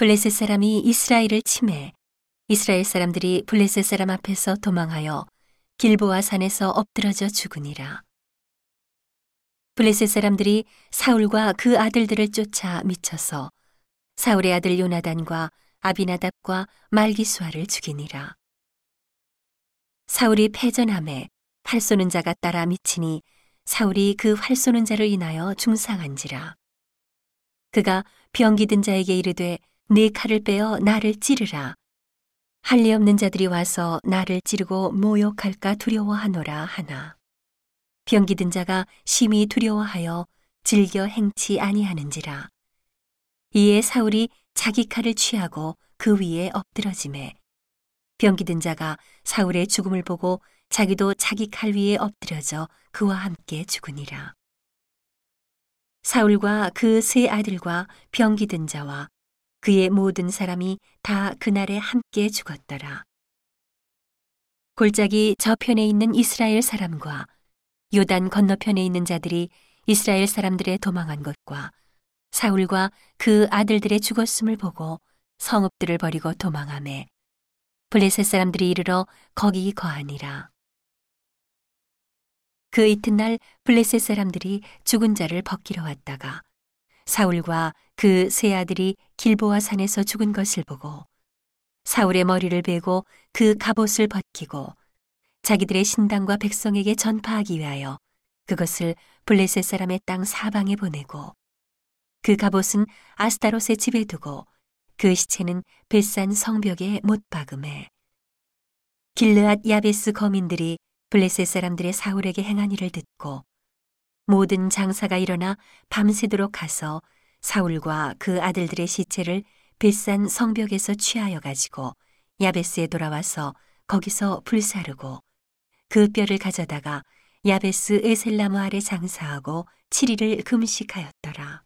블레셋 사람이 이스라엘을 침해 이스라엘 사람들이 블레셋 사람 앞에서 도망하여 길보아 산에서 엎드러져 죽으니라. 블레셋 사람들이 사울과 그 아들들을 쫓아 미쳐서 사울의 아들 요나단과 아비나답과 말기수아를 죽이니라. 사울이 패전함에 활 쏘는 자가 따라 미치니 사울이 그 활 쏘는 자를 인하여 중상한지라. 그가 병기 든 자에게 이르되 네 칼을 빼어 나를 찌르라. 할리 없는 자들이 와서 나를 찌르고 모욕할까 두려워하노라 하나. 병기 든 자가 심히 두려워하여 즐겨 행치 아니하는지라. 이에 사울이 자기 칼을 취하고 그 위에 엎드러짐에 병기 든 자가 사울의 죽음을 보고 자기도 자기 칼 위에 엎드려져 그와 함께 죽으니라. 사울과 그 세 아들과 병기 든 자와 그의 모든 사람이 다 그날에 함께 죽었더라. 골짜기 저편에 있는 이스라엘 사람과 요단 건너편에 있는 자들이 이스라엘 사람들의 도망한 것과 사울과 그 아들들의 죽었음을 보고 성읍들을 버리고 도망함에 블레셋 사람들이 이르러 거기 거하니라. 그 이튿날 블레셋 사람들이 죽은 자를 벗기러 왔다가 사울과 그 세 아들이 길보아 산에서 죽은 것을 보고 사울의 머리를 베고 그 갑옷을 벗기고 자기들의 신당과 백성에게 전파하기 위하여 그것을 블레셋 사람의 땅 사방에 보내고 그 갑옷은 아스타롯의 집에 두고 그 시체는 벳산 성벽에 못 박음해 길르앗 야베스 거민들이 블레셋 사람들의 사울에게 행한 일을 듣고 모든 장사가 일어나 밤새도록 가서 사울과 그 아들들의 시체를 벳산 성벽에서 취하여 가지고 야베스에 돌아와서 거기서 불사르고 그 뼈를 가져다가 야베스 에셀나무 아래 장사하고 7일을 금식하였더라.